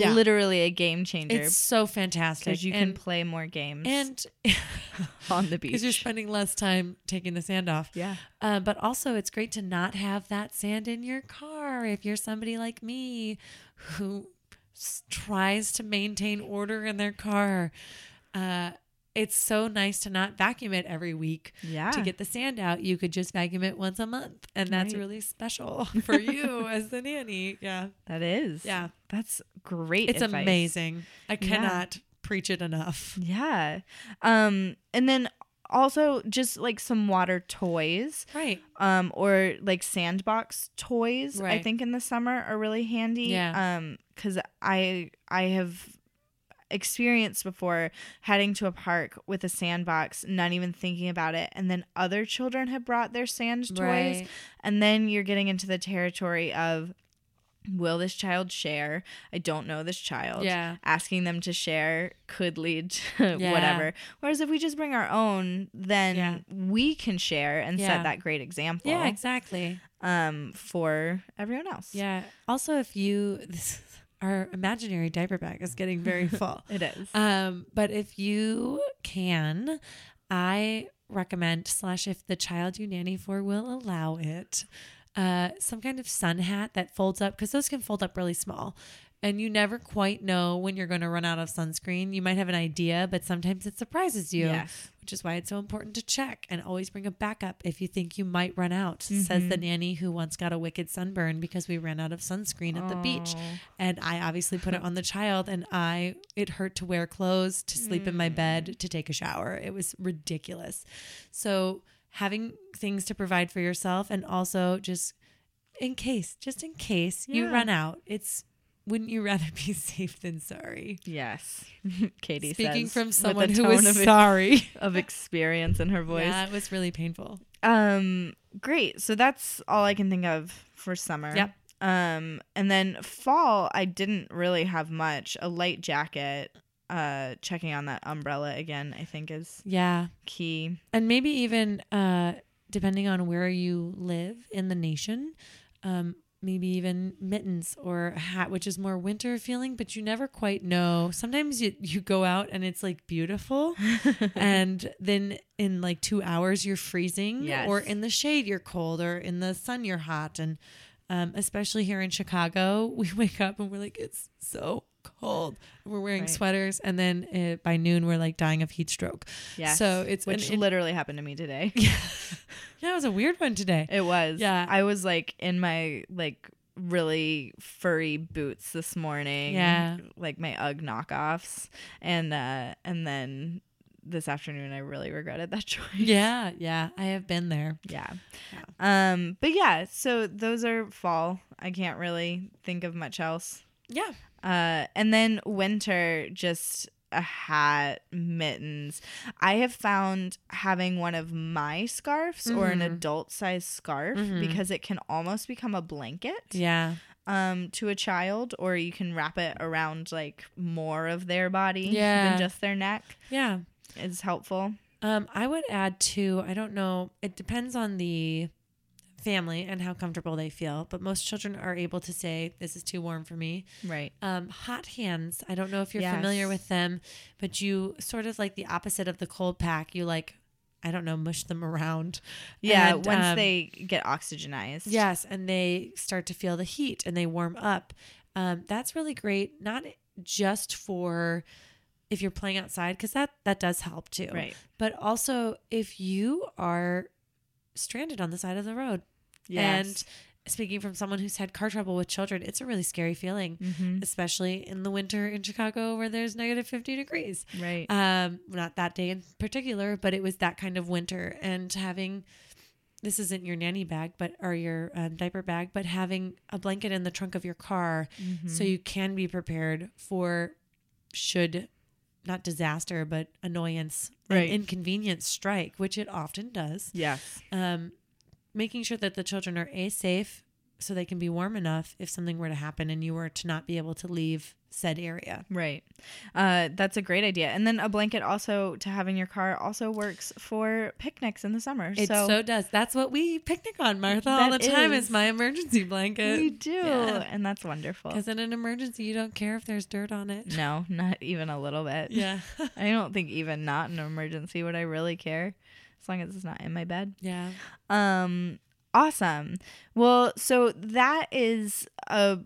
Yeah. literally a game changer It's so fantastic because you can play more games and on the beach. because you're spending less time taking the sand off. yeah, Uh, but also, it's great to not have that sand in your car if you're somebody like me who s- tries to maintain order in their car. Uh, it's so nice to not vacuum it every week yeah. to get the sand out. You could just vacuum it once a month, and that's Right. really special for you as the nanny. Yeah, that is Yeah. That's great. it's advice. amazing. I Yeah. cannot preach it enough. Yeah, um, and then also just like some water toys. Right. um or like sandbox toys i think in the summer are really handy Yeah. um cuz i i have experienced before heading to a park with a sandbox not even thinking about it and then other children have brought their sand toys Right. and then you're getting into the territory of will this child share i don't know this child Yeah. asking them to share could lead to Yeah. whatever whereas if we just bring our own then Yeah. we can share and Yeah. set that great example Yeah, exactly. um for everyone else Yeah. Also, if you, this, our imaginary diaper bag is getting very full. it is Um, but if you can, I recommend slash if the child you nanny for will allow it, uh, some kind of sun hat that folds up because those can fold up really small. And you never quite know when you're going to run out of sunscreen. You might have an idea, but sometimes it surprises you, Yes. which is why it's so important to check and always bring a backup if you think you might run out. Says the mm-hmm. nanny who once got a wicked sunburn because we ran out of sunscreen at the beach and I obviously put it on the child and I it hurt to wear clothes, to sleep in my mm. bed, to take a shower. It was ridiculous. So having things to provide for yourself and also just in case, just in case you run out, it's wouldn't you rather be safe than sorry? yes katie Speaking says, from someone who was of, sorry. of experience in her voice Yeah, it was really painful. um great so that's all i can think of for summer Yep. um and then fall i didn't really have much a light jacket uh checking on that umbrella again i think is Yeah. key and maybe even uh, depending on where you live in the nation um, maybe even mittens or a hat which is more winter feeling but you never quite know sometimes you, you go out and it's like beautiful and then in like two hours you're freezing Yes. or in the shade you're cold or in the sun you're hot and um, especially here in Chicago. We wake up and we're like, it's so cold. We're wearing Right. sweaters, and then uh, by noon we're like dying of heat stroke. Yes. So it's which it- literally happened to me today. Yeah, yeah, it was a weird one today. It was. Yeah. I was like in my like really furry boots this morning. Yeah. Like my UGG knockoffs. And uh and then this afternoon I really regretted that choice. yeah, yeah, I have been there. Yeah. Um but yeah, so those are fall. I can't really think of much else. Yeah, Uh, and then winter, just a hat, mittens. I have found having one of my scarves or an Mhm. adult size scarf Mhm. because it can almost become a blanket yeah, um, to a child, or you can wrap it around like more of their body Yeah. than just their neck. yeah. Is helpful. Um, I would add to, I don't know. It depends on the family and how comfortable they feel. But most children are able to say, "This is too warm for me." Right. Um, hot hands. I don't know if you're Yes. familiar with them, but you sort of like the opposite of the cold pack. You like, I don't know, mush them around. Yeah. And, once um, they get oxygenized. Yes, and they start to feel the heat and they warm up. Um, that's really great. Not just for if you're playing outside, because that that does help too. Right. But also if you are stranded on the side of the road. Yes. And speaking from someone who's had car trouble with children, it's a really scary feeling, Mhm. especially in the winter in Chicago where there's negative 50 degrees. Right. Um, not that day in particular, but it was that kind of winter. And having this isn't your nanny bag, but or your um, diaper bag, but having a blanket in the trunk of your car Mm-hmm. so you can be prepared for should not disaster, but annoyance Right. and inconvenience strike, which it often does. yes. Um, making sure that the children are a safe so they can be warm enough if something were to happen and you were to not be able to leave said area. Right. Uh, that's a great idea. And then a blanket also to have in your car also works for picnics in the summer. It so, so does. That's what we picnic on, Martha, all the time. is. Is my emergency blanket. we do. Yeah. And that's wonderful. Because in an emergency, you don't care if there's dirt on it. No, not even a little bit. Yeah. I don't think even not an emergency would I really care as long as it's not in my bed. yeah. Um awesome. Well, so that is a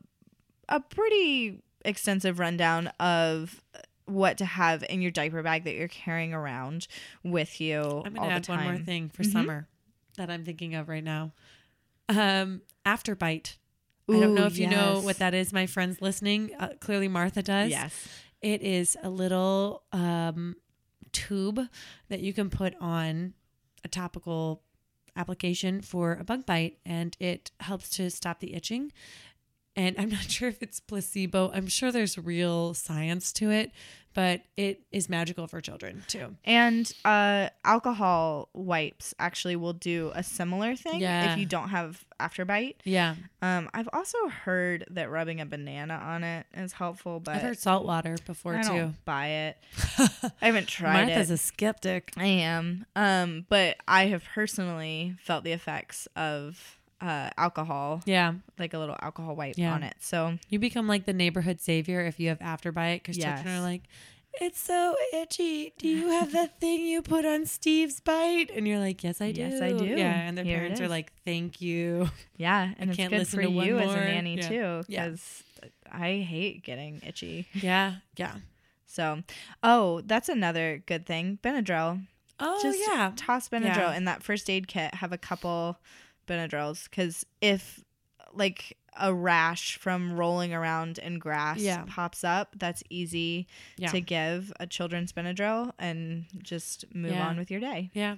a pretty extensive rundown of what to have in your diaper bag that you're carrying around with you I'm going all to the add one more thing for Mhm. summer that I'm thinking of right now. Um, Afterbite. I don't know Ooh, if you know what that is, my friends listening. Uh, clearly, Martha does. Yes. It is a little um, tube that you can put on a topical application for a bug bite, and it helps to stop the itching. And I'm not sure if it's placebo. I'm sure there's real science to it, but it is magical for children too. And uh, alcohol wipes actually will do a similar thing Yeah. if you don't have afterbite. Yeah. Um, I've also heard that rubbing a banana on it is helpful, but I've heard salt water before I too. don't buy it. I haven't tried Martha's it. a skeptic. I am. Um, but I have personally felt the effects of uh, alcohol, Yeah. like a little alcohol wipe Yeah. on it. So You become like the neighborhood savior if you have afterbite because children are like, it's so itchy. Do you have that thing you put on Steve's bite? And you're like, yes, I do. Yes, I do. Yeah. And their Here parents are like, thank you. yeah, and I it's can't good listen for to you as a nanny Yeah. too, Yeah. because I hate getting itchy. Yeah. Yeah. So, oh, that's another good thing. Benadryl. Oh, Just yeah. toss Benadryl Yeah. in that first aid kit. Have a couple Benadryls because if like a rash from rolling around in grass Yeah. pops up, that's easy Yeah. to give a children's Benadryl and just move Yeah. on with your day. Yeah.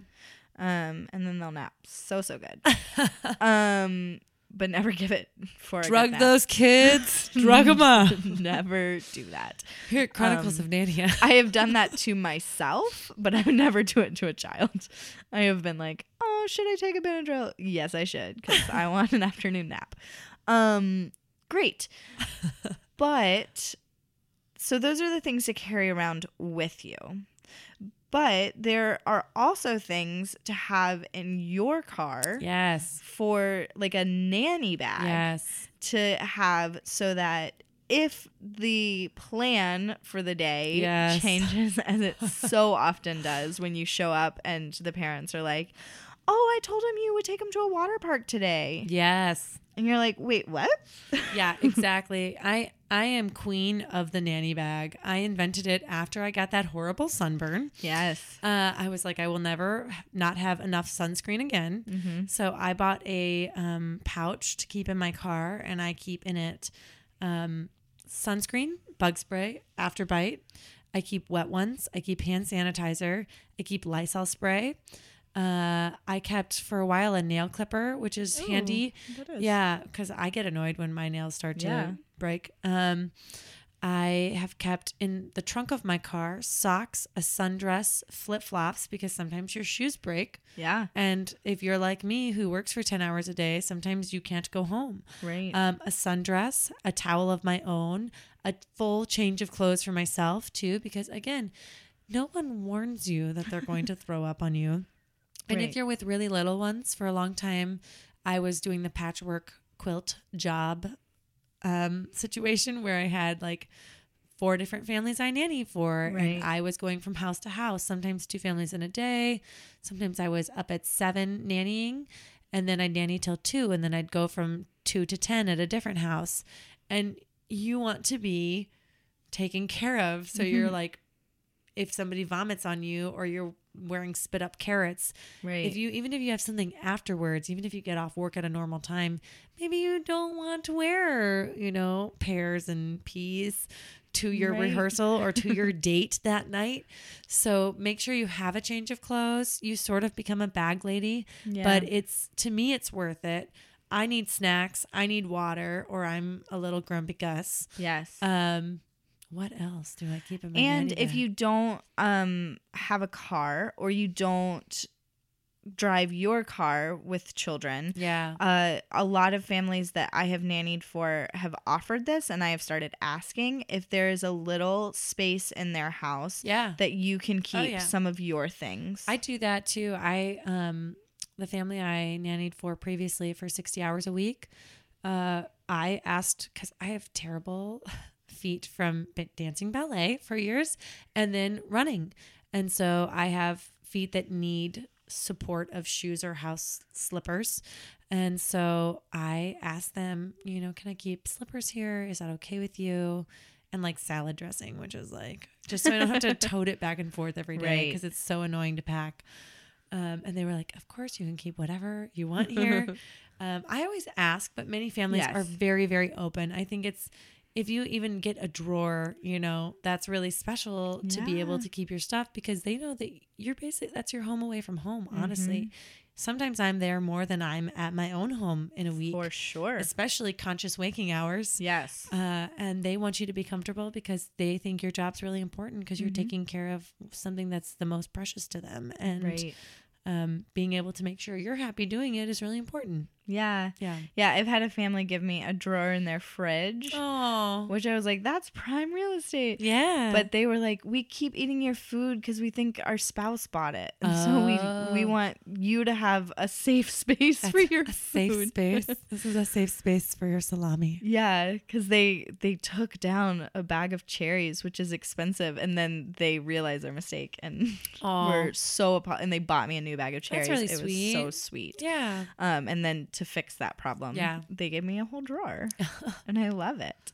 Um, and then they'll nap. So so good. um, but never give it for Drug those kids. Drug them up. never do that. Here at Chronicles Um, of Nannya. I have done that to myself, but I would never do it to a child. I have been like, "Oh, should I take a Benadryl?" Yes, I should because I want an afternoon nap. Um, great, but so those are the things to carry around with you. But there are also things to have in your car yes. for like a nanny bag Yes. to have so that if the plan for the day Yes. changes as it so often does when you show up and the parents are like "Oh, I told him you would take him to a water park today." Yes. And you're like, "Wait, what?" Yeah, exactly. I I am queen of the nanny bag. I invented it after I got that horrible sunburn. yes. Uh, I was like, I will never not have enough sunscreen again. So I bought a um, pouch to keep in my car, and I keep in it um, sunscreen, bug spray, after bite. I keep wet ones. I keep hand sanitizer. I keep Lysol spray. Uh, I kept for a while a nail clipper, which is handy. that is. Yeah, because I get annoyed when my nails start to Yeah. break. Um, I have kept in the trunk of my car socks, a sundress, flip flops, because sometimes your shoes break. Yeah. And if you're like me, who works for 10 hours a day, sometimes you can't go home. Right. Um, a sundress, a towel of my own, a full change of clothes for myself, too, because again, no one warns you that they're going to throw up on you. And Right. if you're with really little ones for a long time, I was doing the patchwork quilt job um, situation where I had like four different families I nanny for, Right. and I was going from house to house, sometimes two families in a day. Sometimes I was up at seven nannying, and then I'd nanny till two, and then I'd go from two to ten at a different house. And you want to be taken care of, so you're like, if somebody vomits on you or you're wearing spit up carrots, Right. if you even if you have something afterwards, even if you get off work at a normal time, maybe you don't want to wear, you know, pears and peas to your Right. rehearsal or to your date that night. So make sure you have a change of clothes. You sort of become a bag lady, Yeah. but it's to me it's worth it. I need snacks, I need water, or I'm a little grumpy Gus. yes. Um, what else do I keep in my and if you don't um have a car or you don't drive your car with children yeah, uh, a lot of families that I have nannied for have offered this, and I have started asking if there is a little space in their house yeah, that you can keep Oh, yeah. some of your things. I do that too. I um the family I nannied for previously for 60 hours a week. Uh I asked cuz I have terrible feet from dancing ballet for years and then running. And so I have feet that need support of shoes or house slippers. And so I asked them, you know, can I keep slippers here? Is that okay with you? And like salad dressing, which is like just so I don't have to tote it back and forth every day Right. because it's so annoying to pack. Um, and they were like, "Of course, you can keep whatever you want here." um, I always ask, but many families Yes. are very, very open. I think it's if you even get a drawer, you know, that's really special to be able to keep your stuff because they know that you're basically that's your home away from home. Mm-hmm. Honestly, sometimes I'm there more than I'm at my own home in a week, for sure. especially conscious waking hours. Yes. Uh, and they want you to be comfortable because they think your job's really important because you're taking care of something that's the most precious to them. And Right. um, being able to make sure you're happy doing it is really important. Yeah. Yeah. Yeah. I've had a family give me a drawer in their fridge, Oh. which I was like, that's prime real estate. Yeah. But they were like, we keep eating your food because we think our spouse bought it, and so we we Oh. want you to have a safe space for your a safe space. this is a safe space for your salami. Yeah, because they they took down a bag of cherries, which is expensive, and then they realized their mistake and Aw. were so apo- and they bought me a new bag of cherries. really it sweet. was so sweet. Yeah. Um, and then to fix that problem, Yeah. they gave me a whole drawer, and I love it.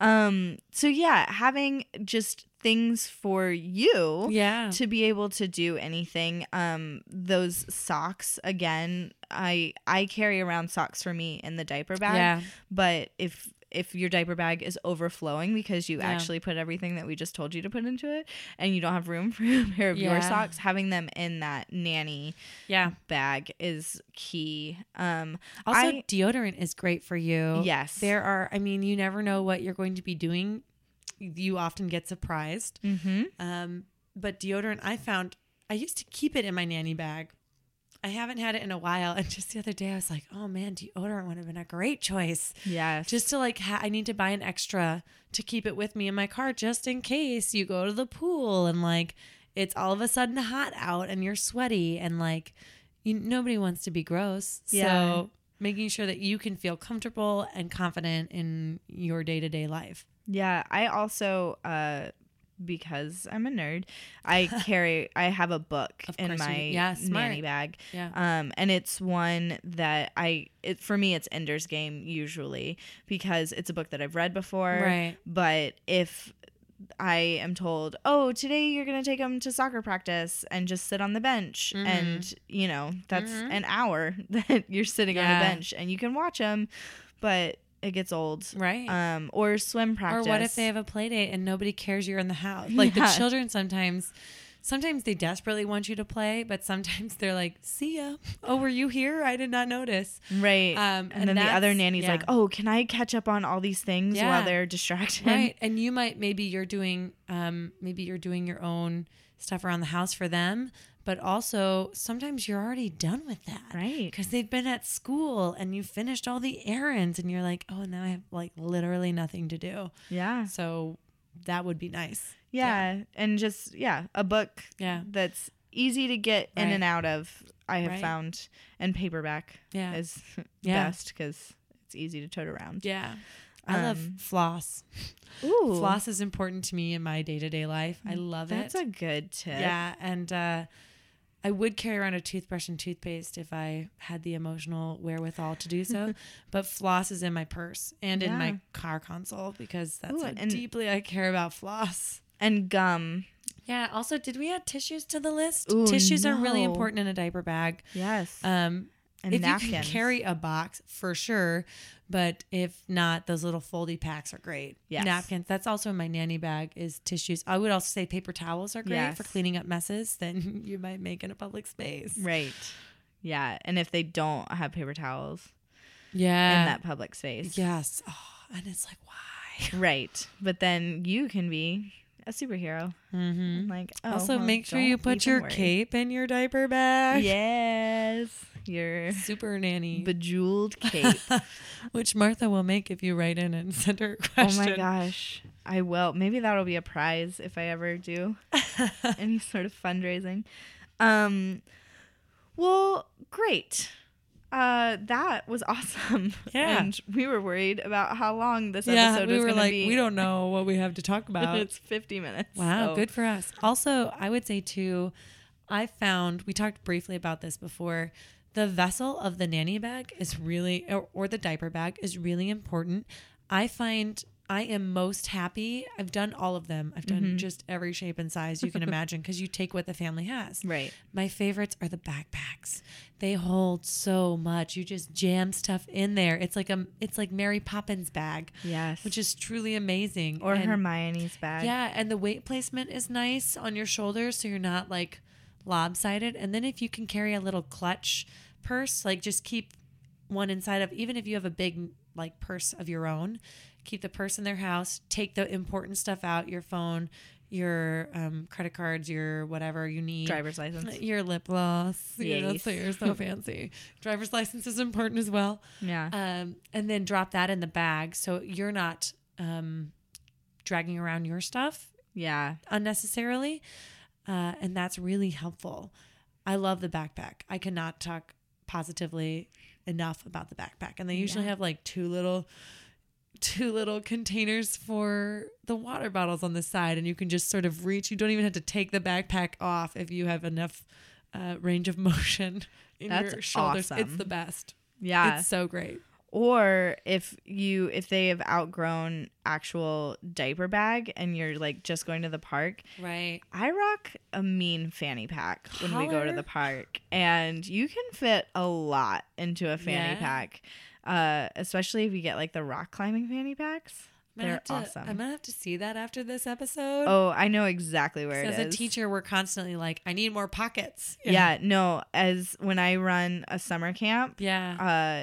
Um, so yeah, having just things for you, Yeah. to be able to do anything um those socks again i i carry around socks for me in the diaper bag Yeah. but if if your diaper bag is overflowing because you Yeah. actually put everything that we just told you to put into it and you don't have room for a pair of your socks having them in that nanny Yeah. bag is key um Also, I- deodorant is great for you. Yes. There are, I mean, you never know what you're going to be doing. You often get surprised. mhm. Um, but deodorant, I found, I used to keep it in my nanny bag. I haven't had it in a while. And just the other day, I was like, oh man, deodorant would have been a great choice. yes Just to like, ha- I need to buy an extra to keep it with me in my car just in case you go to the pool and like it's all of a sudden hot out and you're sweaty and like you, nobody wants to be gross. Yeah. So making sure that you can feel comfortable and confident in your day to day life. Yeah, I also uh because I'm a nerd, I carry I have a book in you my. Yeah, nanny bag. Yeah. Um and it's one that I it for me it's Ender's Game usually because it's a book that I've read before. Right. But if I am told, "Oh, today you're going to take them to soccer practice and just sit on the bench." Mm-hmm. And, you know, that's an hour that you're sitting on Yeah. a bench and you can watch them, but it gets old. Right. Um or swim practice. Or what if they have a play date and nobody cares you're in the house? Like Yeah. the children sometimes sometimes they desperately want you to play, but sometimes they're like, "See ya. Oh, were you here? I did not notice." Right. Um, and, and then the other nanny's yeah. like, "Oh, can I catch up on all these things Yeah. while they're distracted?" Right. And you might maybe you're doing um maybe you're doing your own stuff around the house for them, but also sometimes you're already done with that. Right. Because they've been at school and you finished all the errands and you're like, "Oh, now I have like literally nothing to do." Yeah. So that would be nice. Yeah. And just yeah, a book Yeah. that's easy to get in Right. and out of. I have Right. found and paperback Yeah. is Yeah. best cuz it's easy to tote around. Yeah. I love Um, floss. Ooh. Floss is important to me in my day to day life. I love That's it. That's a good tip. yeah. And uh, I would carry around a toothbrush and toothpaste if I had the emotional wherewithal to do so. but floss is in my purse and in my car console because that's Ooh, how deeply I care about floss. And gum. Yeah. Also, did we add tissues to the list? Ooh, tissues are really important in a diaper bag. Yes. Um, And if you can carry a box, for sure. But if not, those little foldy packs are great. Yes. Napkins. That's also in my nanny bag is tissues. I would also say paper towels are great for cleaning up messes then you might make in a public space. right. Yeah, and if they don't have paper towels Yeah. in that public space. Yes. Oh, and it's like, why? Right. But then you can be a superhero. Mm-hmm. Like, oh, also, well, make sure you put your worry. cape in your diaper bag. Yes. Your Super nanny. bejeweled cape. Which Martha will make if you write in and send her a question. oh my gosh. I will. Maybe that'll be a prize if I ever do any sort of fundraising. Um well, great. Uh that was awesome. Yeah. And we were worried about how long this Yeah, episode we was going to like, be. we don't know what we have to talk about. it's 50 minutes. Wow, so- good for us. Also, I would say too, I found we talked briefly about this before. The vessel of the nanny bag is really, or, or the diaper bag is really important. I find I am most happy. I've done all of them. I've done mm-hmm. just every shape and size you can imagine because you take what the family has. Right. My favorites are the backpacks. They hold so much. You just jam stuff in there. It's like a, it's like Mary Poppins bag. Yes. which is truly amazing. Or And- Hermione's bag. yeah, and the weight placement is nice on your shoulders so you're not like lopsided. And then if you can carry a little clutch purse, like just keep one inside of even if you have a big like purse of your own, keep the purse in their house, take the important stuff out, your phone, your um, credit cards, your whatever you need. Driver's license. Your lip gloss. You know, Yes. so you're so fancy. Driver's license is important as well Yeah. um, and then drop that in the bag so you're not um, dragging around your stuff yeah. unnecessarily. Uh, and that's really helpful. I love the backpack. I cannot talk positively enough about the backpack. And they usually have like two little two little containers for the water bottles on the side and you can just sort of reach you don't even have to take the backpack off if you have enough uh, range of motion in That's your shoulders. It's the best. Yeah. it's so great. Or if you if they have outgrown actual diaper bag and you're like just going to the park right. I rock a mean fanny pack when we go to the park. And you can fit a lot into a fanny Yeah. pack uh especially if you get like the rock climbing fanny packs they're to- awesome I'm gonna have to see that after this episode. oh i know exactly where it as is a teacher, we're constantly like, I need more pockets. yeah no as when i run a summer camp yeah,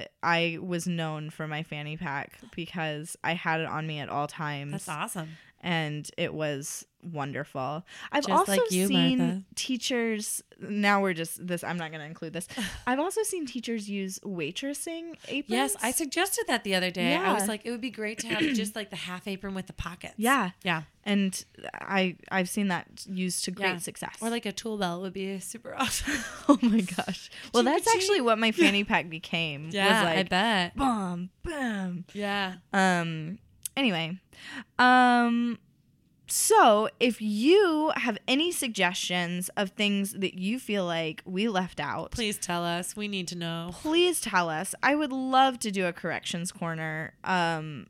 uh i was known for my fanny pack because i had it on me at all times that's awesome. and it was wonderful. I've Just also like you, seen Martha. teachers. Now we're just this. I'm not going to include this. I've also seen teachers use waitressing aprons. Yes, I suggested that the other day. I was like, it would be great to have just like the half apron with the pockets. Yeah, yeah, and I I've seen that used to great Yeah. success. or like a tool belt would be super awesome. oh my gosh. Well, that's actually what my fanny pack became. yeah, was like I bet. boom, boom. Yeah, Um. Anyway, um, so, if you have any suggestions of things that you feel like we left out, Please tell us. We need to know. please tell us. I would love to do a corrections corner um,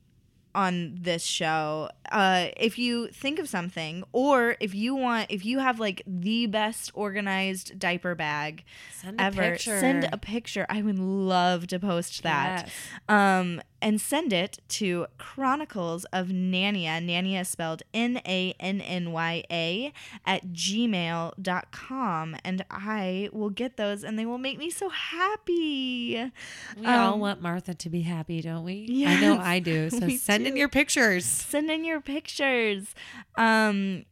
on this show. Uh, if you think of something, or if you want, if you have like the best organized diaper bag Send a ever, picture. send a picture. I would love to post that. Yes. Um, and send it to Chronicles of Nannya. Nannya spelled N A N N Y A at gmail.com. And I will get those and they will make me so happy. We all Um, want Martha to be happy, don't we? I know I do. So send in your pictures. Send in your pictures. Um,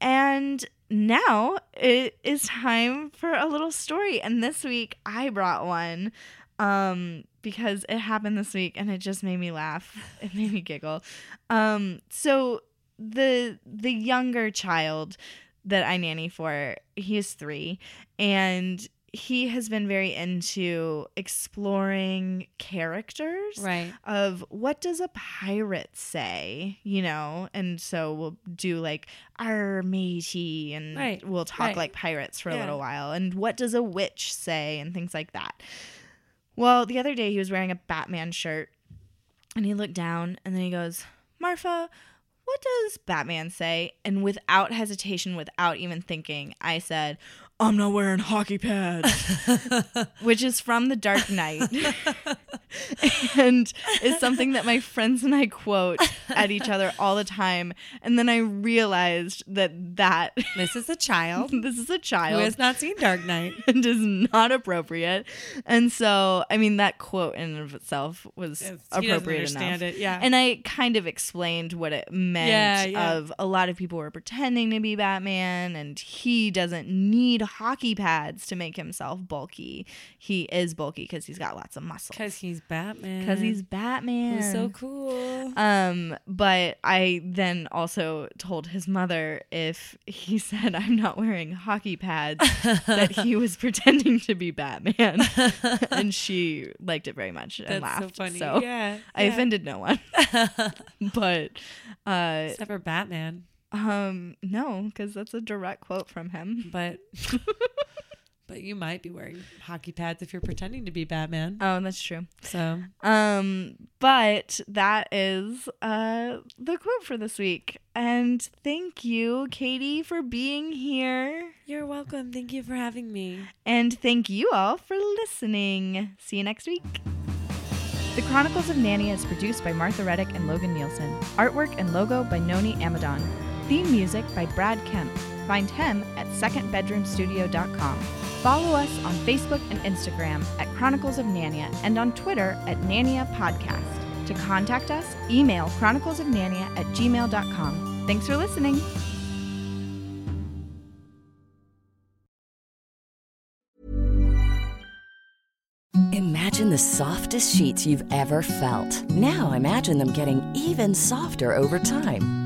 and now it is time for a little story. And this week I brought one um, because it happened this week and it just made me laugh. It made me giggle. Um, so the the younger child that I nanny for, he is three, and he has been very into exploring characters Right. of what does a pirate say, you know? And so we'll do like our matey and Right, we'll talk right. like pirates for a little while. And what does a witch say and things like that. Well, the other day he was wearing a Batman shirt and he looked down and then he goes, Marfa, what does Batman say? And without hesitation, without even thinking, I said, I'm not wearing hockey pads, which is from The Dark Knight. and is something that my friends and I quote at each other all the time. And then I realized that that This is a child this is a child who has not seen Dark Knight. and is not appropriate. And so, I mean, that quote in and of itself was doesn't appropriate understand enough. it, yeah. And I kind of explained what it meant Yeah, yeah. of a lot of people were pretending to be Batman and he doesn't need hockey pads to make himself bulky. He is bulky because he's got lots of muscle. Because he's Batman. Because he's Batman. Who's so cool. Um, but I then also told his mother if he said I'm not wearing hockey pads that he was pretending to be Batman, and she liked it very much and That's so laughed. funny. So Yeah, I yeah. offended no one, but uh, Except for Batman. um, no, because that's a direct quote from him. But but you might be wearing hockey pads if you're pretending to be Batman. Oh, that's true. So Um, but that is uh the quote for this week. And thank you, Katie, for being here. you're welcome. Thank you for having me. And thank you all for listening. See you next week. The Chronicles of Nanny is produced by Martha Reddick and Logan Nielsen. Artwork and logo by Noni Amadon. Theme music by Brad Kemp. Find him at secondbedroomstudio.com. Follow us on Facebook and Instagram at Chronicles of Nannya and on Twitter at Nannya Podcast. To contact us, email chroniclesofnannya at gmail.com. Thanks for listening. Imagine the softest sheets you've ever felt. Now imagine them getting even softer over time.